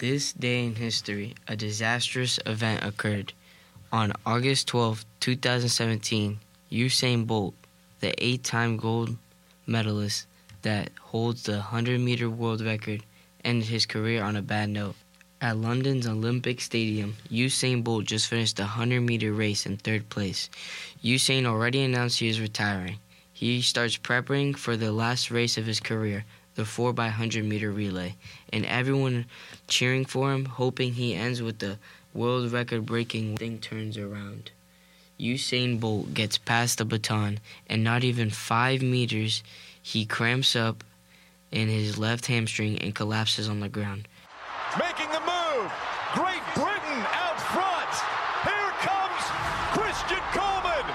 This day in history, a disastrous event occurred. On August 12, 2017, Usain Bolt, the eight time gold medalist that holds the 100 meter world record, ended his career on a bad note. At London's Olympic Stadium, Usain Bolt just finished the 100 meter race in third place. Usain already announced he is retiring. He starts preparing for the last race of his career, the 4x100 meter relay, and everyone cheering for him, hoping he ends with the world record breaking thing turns around. Usain Bolt gets passed the baton, and not even five meters, he cramps up in his left hamstring and collapses on the ground. Making the move. Great Britain out front. Here comes Christian Coleman.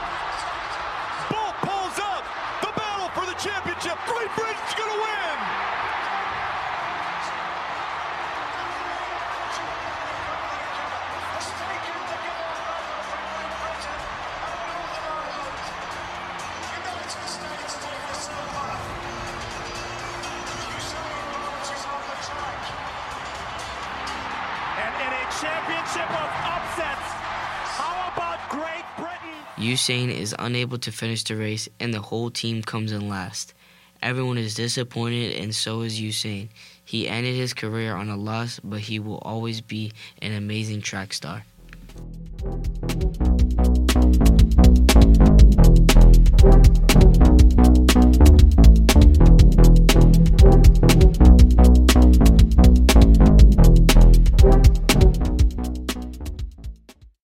Bolt pulls up. The battle for the championship. Great Britain's going to win. Championship of upsets, how about Great Britain? Usain is unable to finish the race, and the whole team comes in last. Everyone is disappointed, and so is Usain. He ended his career on a loss, but he will always be an amazing track star.